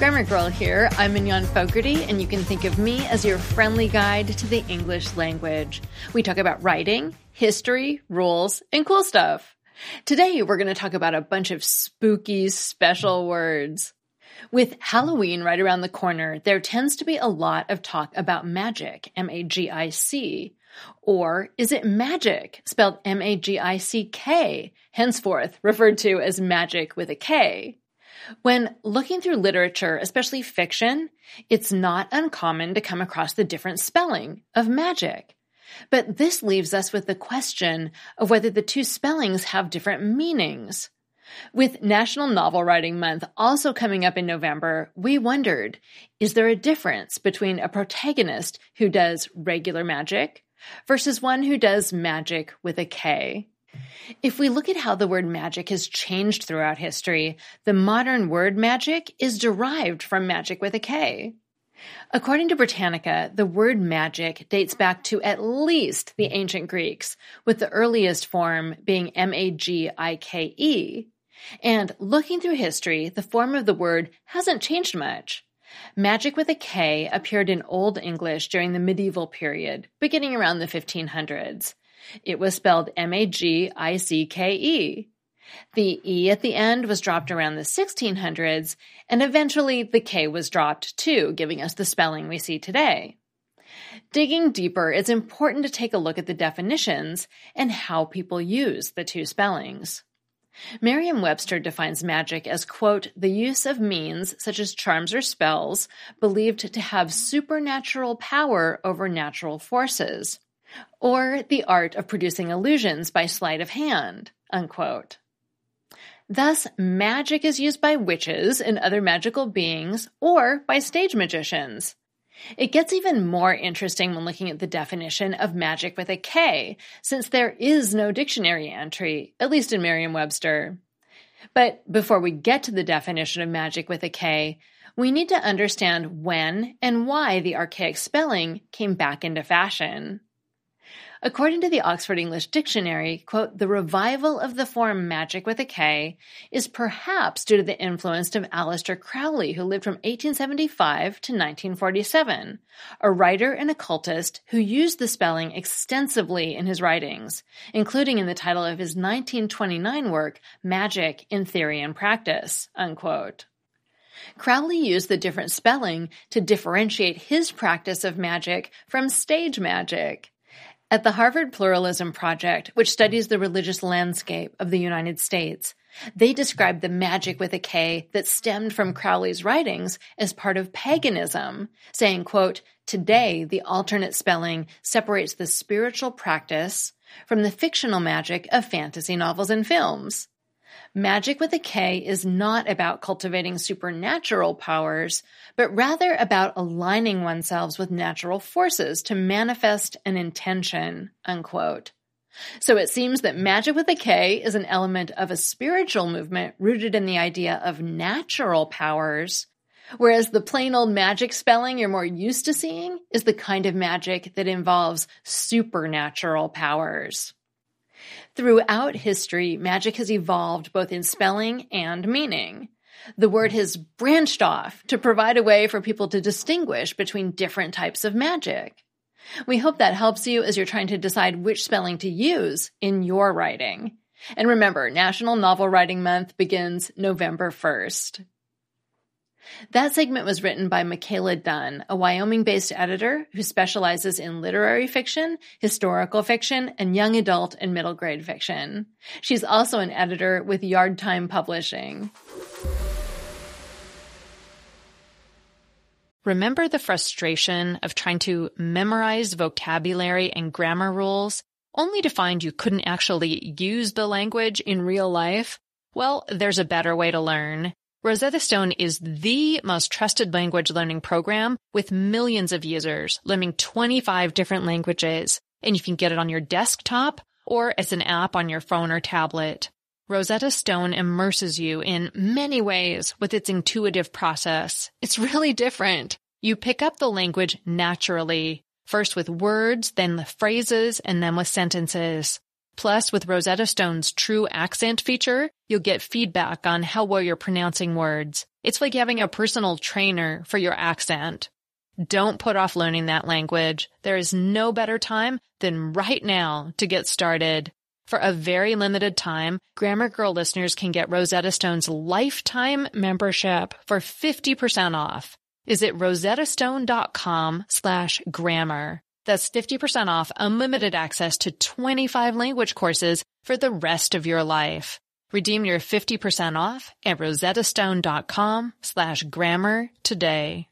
Grammar Girl here. I'm Mignon Fogarty, and you can think of me as your friendly guide to the English language. We talk about writing, history, rules, and cool stuff. Today, we're going to talk about a bunch of spooky special words. With Halloween right around the corner, there tends to be a lot of talk about magic, M-A-G-I-C. Or is it magic, spelled M-A-G-I-C-K, henceforth referred to as magic with a K? When looking through literature, especially fiction, it's not uncommon to come across the different spelling of magic. But this leaves us with the question of whether the two spellings have different meanings. With National Novel Writing Month also coming up in November, we wondered, is there a difference between a protagonist who does regular magic versus one who does magic with a K? If we look at how the word magic has changed throughout history, the modern word magic is derived from magic with a K. According to Britannica, the word magic dates back to at least the ancient Greeks, with the earliest form being M-A-G-I-K-E. And looking through history, the form of the word hasn't changed much. Magic with a K appeared in Old English during the medieval period, beginning around the 1500s. It was spelled M-A-G-I-C-K-E. The E at the end was dropped around the 1600s, and eventually the K was dropped too, giving us the spelling we see today. Digging deeper, it's important to take a look at the definitions and how people use the two spellings. Merriam-Webster defines magic as, quote, the use of means such as charms or spells believed to have supernatural power over natural forces, or the art of producing illusions by sleight of hand, unquote. Thus, magic is used by witches and other magical beings, or by stage magicians. It gets even more interesting when looking at the definition of magic with a K, since there is no dictionary entry, at least in Merriam-Webster. But before we get to the definition of magic with a K, we need to understand when and why the archaic spelling came back into fashion. According to the Oxford English Dictionary, quote, the revival of the form magic with a K is perhaps due to the influence of Aleister Crowley, who lived from 1875 to 1947, a writer and occultist who used the spelling extensively in his writings, including in the title of his 1929 work, Magic in Theory and Practice, unquote. Crowley used the different spelling to differentiate his practice of magic from stage magic. At the Harvard Pluralism Project, which studies the religious landscape of the United States, they describe the magic with a K that stemmed from Crowley's writings as part of paganism, saying, quote, Today, the alternate spelling separates the spiritual practice from the fictional magic of fantasy novels and films. Magic with a K is not about cultivating supernatural powers, but rather about aligning oneself with natural forces to manifest an intention, unquote. So it seems that magic with a K is an element of a spiritual movement rooted in the idea of natural powers, whereas the plain old magic spelling you're more used to seeing is the kind of magic that involves supernatural powers. Throughout history, magic has evolved both in spelling and meaning. The word has branched off to provide a way for people to distinguish between different types of magic. We hope that helps you as you're trying to decide which spelling to use in your writing. And remember, National Novel Writing Month begins November 1st. That segment was written by Michaela Dunn, a Wyoming based editor who specializes in literary fiction, historical fiction, and young adult and middle grade fiction. She's also an editor with Yard Time Publishing. Remember the frustration of trying to memorize vocabulary and grammar rules only to find you couldn't actually use the language in real life? Well, there's a better way to learn. Rosetta Stone is the most trusted language learning program with millions of users learning 25 different languages, and you can get it on your desktop or as an app on your phone or tablet. Rosetta Stone immerses you in many ways with its intuitive process. It's really different. You pick up the language naturally, first with words, then with phrases, and then with sentences. Plus, with Rosetta Stone's true accent feature, you'll get feedback on how well you're pronouncing words. It's like having a personal trainer for your accent. Don't put off learning that language. There is no better time than right now to get started. For a very limited time, Grammar Girl listeners can get Rosetta Stone's lifetime membership for 50% off. Visit rosettastone.com slash grammar. That's 50% off unlimited access to 25 language courses for the rest of your life. Redeem your 50% off at rosettastone.com slash grammar today.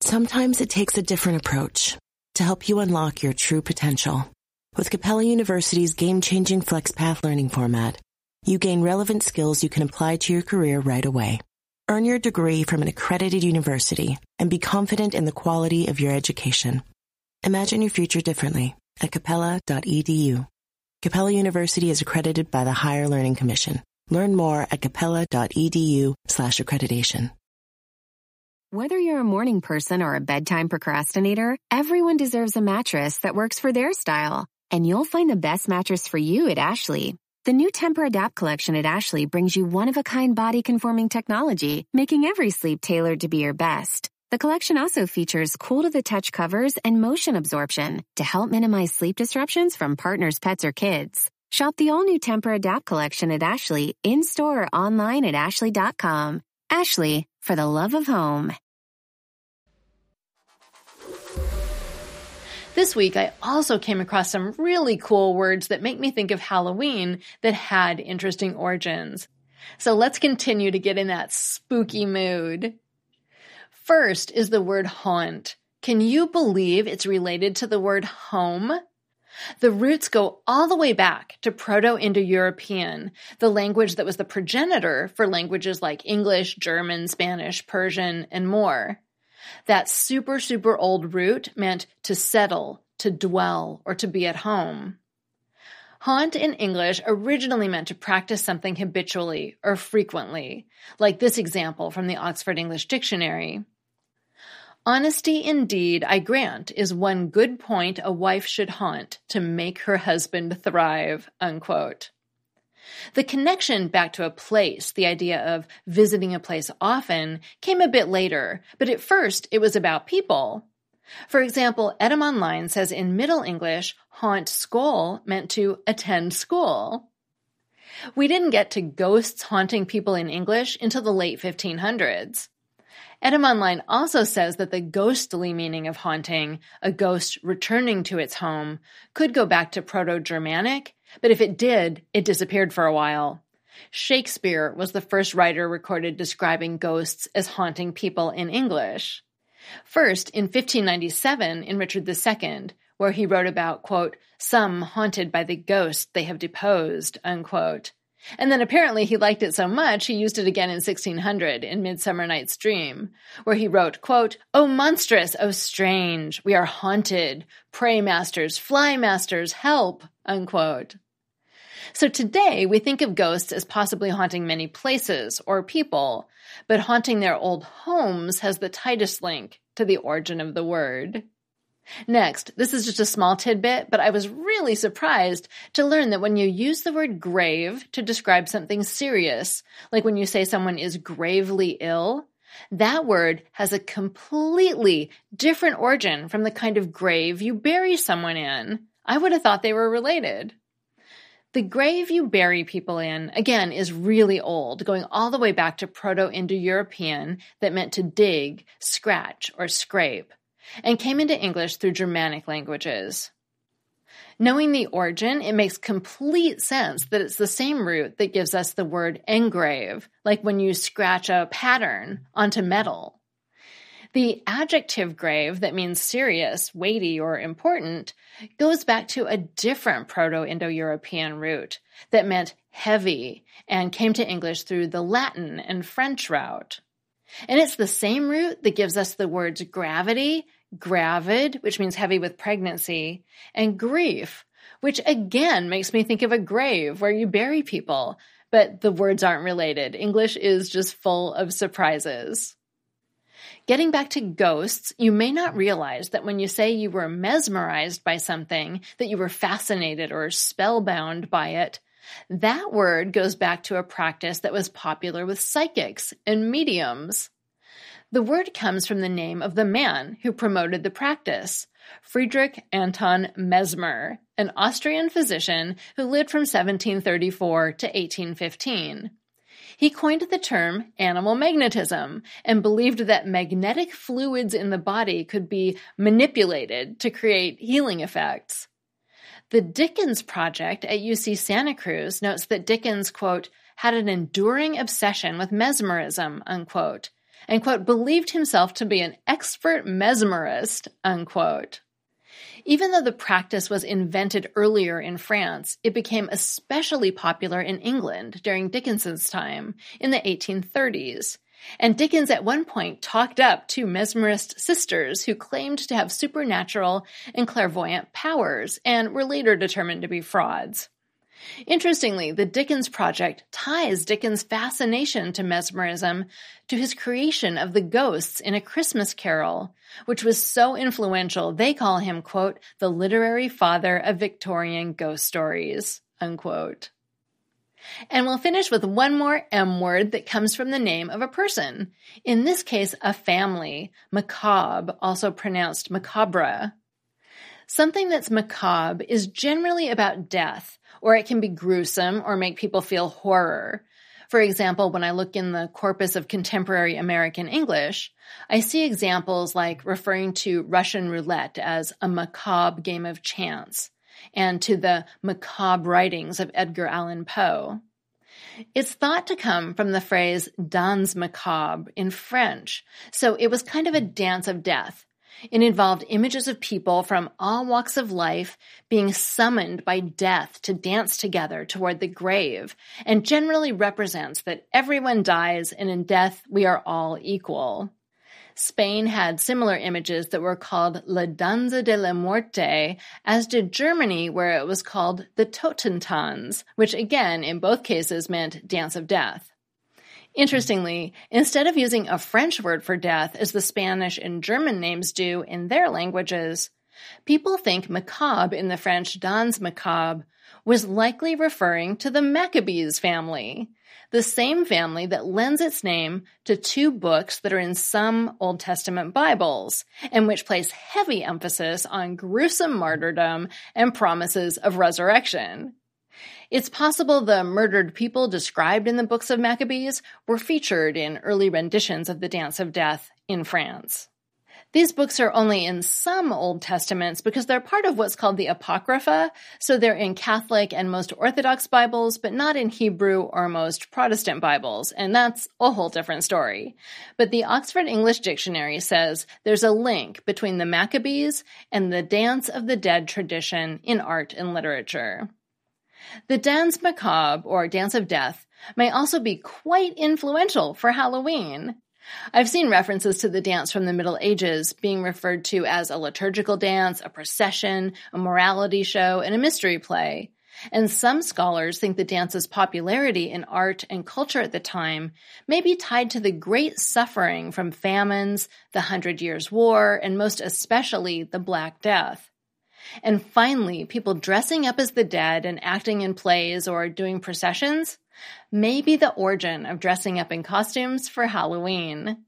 Sometimes it takes a different approach to help you unlock your true potential. With Capella University's game-changing FlexPath learning format, you gain relevant skills you can apply to your career right away. Earn your degree from an accredited university and be confident in the quality of your education. Imagine your future differently at capella.edu. Capella University is accredited by the Higher Learning Commission. Learn more at capella.edu slash accreditation. Whether you're a morning person or a bedtime procrastinator, everyone deserves a mattress that works for their style. And you'll find the best mattress for you at Ashley. The new Tempur-Adapt collection at Ashley brings you one-of-a-kind body-conforming technology, making every sleep tailored to be your best. The collection also features cool to the touch covers and motion absorption to help minimize sleep disruptions from partners, pets, or kids. Shop the all new Tempur-Adapt collection at Ashley in store or online at ashley.com. Ashley, for the love of home. This week, I also came across some really cool words that make me think of Halloween that had interesting origins. So let's continue to get in that spooky mood. First is the word haunt. Can you believe it's related to the word home? The roots go all the way back to Proto-Indo-European, the language that was the progenitor for languages like English, German, Spanish, Persian, and more. That super, super old root meant to settle, to dwell, or to be at home. Haunt in English originally meant to practice something habitually or frequently, like this example from the Oxford English Dictionary. Honesty indeed, I grant, is one good point a wife should haunt to make her husband thrive. Unquote. The connection back to a place, the idea of visiting a place often, came a bit later, but at first it was about people. For example, Etymonline says in Middle English, haunt school meant to attend school. We didn't get to ghosts haunting people in English until the late 1500s. Etymonline also says that the ghostly meaning of haunting, a ghost returning to its home, could go back to Proto-Germanic but if it did, it disappeared for a while. Shakespeare was the first writer recorded describing ghosts as haunting people in English. First, in 1597, in Richard II, where he wrote about, quote, some haunted by the ghost they have deposed, unquote. And then apparently he liked it so much he used it again in 1600 in Midsummer Night's Dream, where he wrote, quote, Oh monstrous, oh strange, we are haunted. Pray masters, fly masters, help, unquote. So today we think of ghosts as possibly haunting many places or people, but haunting their old homes has the tightest link to the origin of the word. Next, this is just a small tidbit, but I was really surprised to learn that when you use the word grave to describe something serious, like when you say someone is gravely ill, that word has a completely different origin from the kind of grave you bury someone in. I would have thought they were related. The grave you bury people in, again, is really old, going all the way back to Proto Indo European that meant to dig, scratch, or scrape, and came into English through Germanic languages. Knowing the origin, it makes complete sense that it's the same root that gives us the word engrave, like when you scratch a pattern onto metal. The adjective grave, that means serious, weighty, or important, goes back to a different Proto Indo European root that meant heavy and came to English through the Latin and French route. And it's the same root that gives us the words gravity gravid, which means heavy with pregnancy, and grief, which again makes me think of a grave where you bury people. But the words aren't related. English is just full of surprises. Getting back to ghosts, you may not realize that when you say you were mesmerized by something, that you were fascinated or spellbound by it, that word goes back to a practice that was popular with psychics and mediums. The word comes from the name of the man who promoted the practice, Friedrich Anton Mesmer, an Austrian physician who lived from 1734 to 1815. He coined the term animal magnetism and believed that magnetic fluids in the body could be manipulated to create healing effects. The Dickens Project at UC Santa Cruz notes that Dickens, quote, had an enduring obsession with mesmerism, unquote, and, quote, believed himself to be an expert mesmerist, unquote. Even though the practice was invented earlier in France, it became especially popular in England during Dickens's time in the 1830s. And Dickens at one point talked up two mesmerist sisters who claimed to have supernatural and clairvoyant powers and were later determined to be frauds. Interestingly, the Dickens Project ties Dickens' fascination to mesmerism to his creation of the ghosts in A Christmas Carol, which was so influential they call him, quote, the literary father of Victorian ghost stories, unquote. And we'll finish with one more M word that comes from the name of a person. In this case, a family, macabre, also pronounced macabre. Something that's macabre is generally about death, or it can be gruesome or make people feel horror. For example, when I look in the corpus of contemporary American English, I see examples like referring to Russian roulette as a macabre game of chance, and to the macabre writings of Edgar Allan Poe. It's thought to come from the phrase danse macabre in French, so it was kind of a dance of death, it involved images of people from all walks of life being summoned by death to dance together toward the grave, and generally represents that everyone dies and in death we are all equal. Spain had similar images that were called La Danza de la Muerte, as did Germany, where it was called the Totentanz, which again, in both cases, meant dance of death. Interestingly, instead of using a French word for death as the Spanish and German names do in their languages, people think macabre in the French danse macabre was likely referring to the Maccabees family, the same family that lends its name to two books that are in some Old Testament Bibles, and which place heavy emphasis on gruesome martyrdom and promises of resurrection. It's possible the murdered people described in the books of Maccabees were featured in early renditions of the Dance of Death in France. These books are only in some Old Testaments because they're part of what's called the Apocrypha, so they're in Catholic and most Orthodox Bibles, but not in Hebrew or most Protestant Bibles, and that's a whole different story. But the Oxford English Dictionary says there's a link between the Maccabees and the Dance of the Dead tradition in art and literature. The dance Macabre, or Dance of Death, may also be quite influential for Halloween. I've seen references to the dance from the Middle Ages being referred to as a liturgical dance, a procession, a morality show, and a mystery play. And some scholars think the dance's popularity in art and culture at the time may be tied to the great suffering from famines, the Hundred Years' War, and most especially the Black Death. And finally, people dressing up as the dead and acting in plays or doing processions may be the origin of dressing up in costumes for Halloween.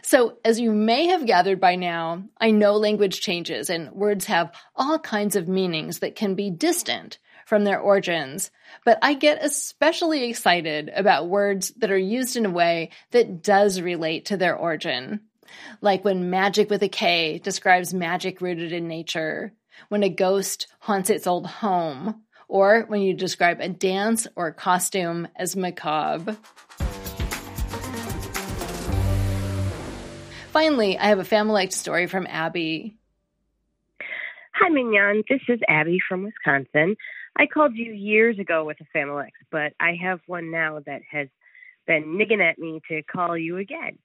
So, as you may have gathered by now, I know language changes and words have all kinds of meanings that can be distant from their origins, but I get especially excited about words that are used in a way that does relate to their origin. Like when magic with a K describes magic rooted in nature, when a ghost haunts its old home, or when you describe a dance or a costume as macabre. Finally, I have a Familect story from Abby. Hi, Mignon. This is Abby from Wisconsin. I called you years ago with a Familect, but I have one now that has been nigging at me to call you again.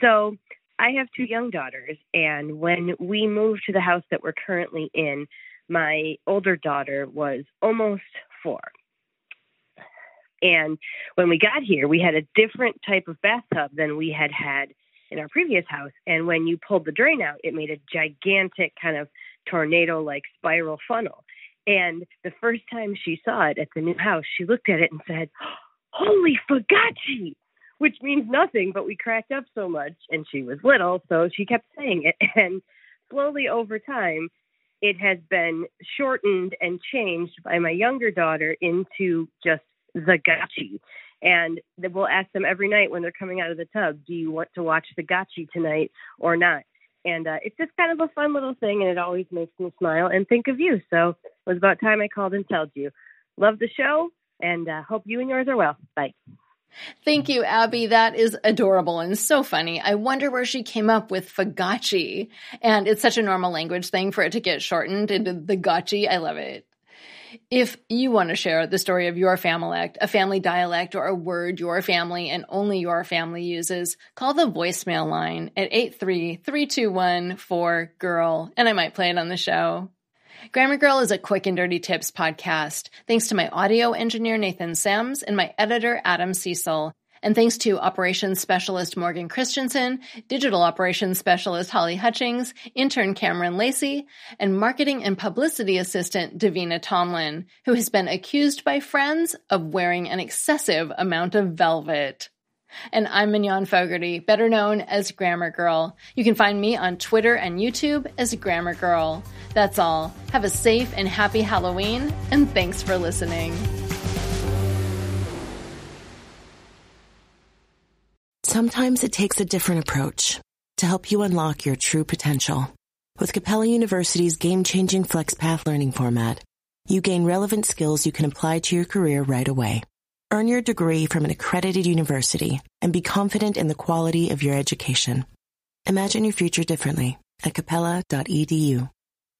So I have two young daughters, and when we moved to the house that we're currently in, my older daughter was almost four. And when we got here, we had a different type of bathtub than we had had in our previous house. And when you pulled the drain out, it made a gigantic kind of tornado like spiral funnel. And the first time she saw it at the new house, she looked at it and said, Holy fagachi! Which means nothing, but we cracked up so much. And she was little, so she kept saying it. And slowly over time, it has been shortened and changed by my younger daughter into just the gachi. And we'll ask them every night when they're coming out of the tub, do you want to watch the gachi tonight or not? And uh, it's just kind of a fun little thing, and it always makes me smile and think of you. So it was about time I called and told you. Love the show, and uh, hope you and yours are well. Bye. Thank you, Abby. That is adorable and so funny. I wonder where she came up with fagachi. And it's such a normal language thing for it to get shortened into the gotchi. I love it. If you want to share the story of your Familect, a family dialect, or a word your family and only your family uses, call the voicemail line at 83321 and I might play it on the show. Grammar Girl is a quick and dirty tips podcast. Thanks to my audio engineer, Nathan Sams, and my editor, Adam Cecil. And thanks to operations specialist Morgan Christensen, digital operations specialist Holly Hutchings, intern Cameron Lacey, and marketing and publicity assistant Davina Tomlin, who has been accused by friends of wearing an excessive amount of velvet. And I'm Mignon Fogarty, better known as Grammar Girl. You can find me on Twitter and YouTube as Grammar Girl. That's all. Have a safe and happy Halloween, and thanks for listening. Sometimes it takes a different approach to help you unlock your true potential. With Capella University's game-changing FlexPath learning format, you gain relevant skills you can apply to your career right away. Earn your degree from an accredited university and be confident in the quality of your education. Imagine your future differently at capella.edu.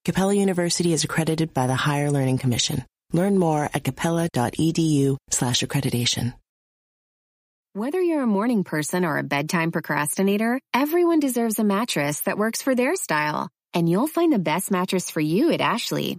Capella University is accredited by the Higher Learning Commission. Learn more at capella.edu slash accreditation. Whether you're a morning person or a bedtime procrastinator, everyone deserves a mattress that works for their style. And you'll find the best mattress for you at Ashley.